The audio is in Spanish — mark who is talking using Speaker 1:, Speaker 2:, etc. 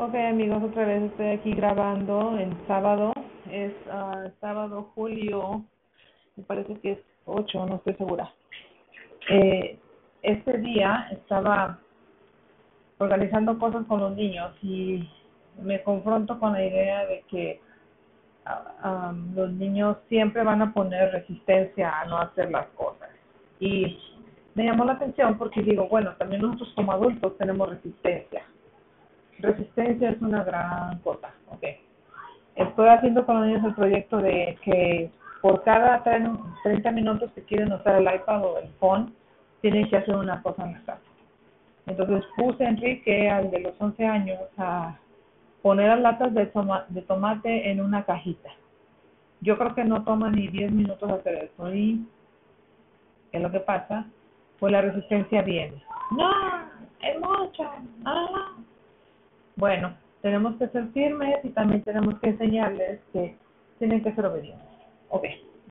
Speaker 1: Ok amigos, otra vez estoy aquí grabando en sábado, es uh, sábado julio, me parece que es 8, no estoy segura. Eh, este día estaba organizando cosas con los niños y me confronto con la idea de que uh, um, los niños siempre van a poner resistencia a no hacer las cosas. Y me llamó la atención porque digo, bueno, también nosotros como adultos tenemos resistencia Resistencia es una gran cosa, ok. Estoy haciendo con los niños el proyecto de que por cada 30 minutos que quieren usar el iPad o el phone, tienen que hacer una cosa en la casa. Entonces puse a Enrique, al de los 11 años, a poner las latas de, de tomate en una cajita. Yo creo que no toma ni 10 minutos hacer eso. ¿Y es lo que pasa? Pues la resistencia viene. No, es mucho. Ah, bueno, tenemos que ser firmes y también tenemos que enseñarles que tienen que ser obedientes. Ok.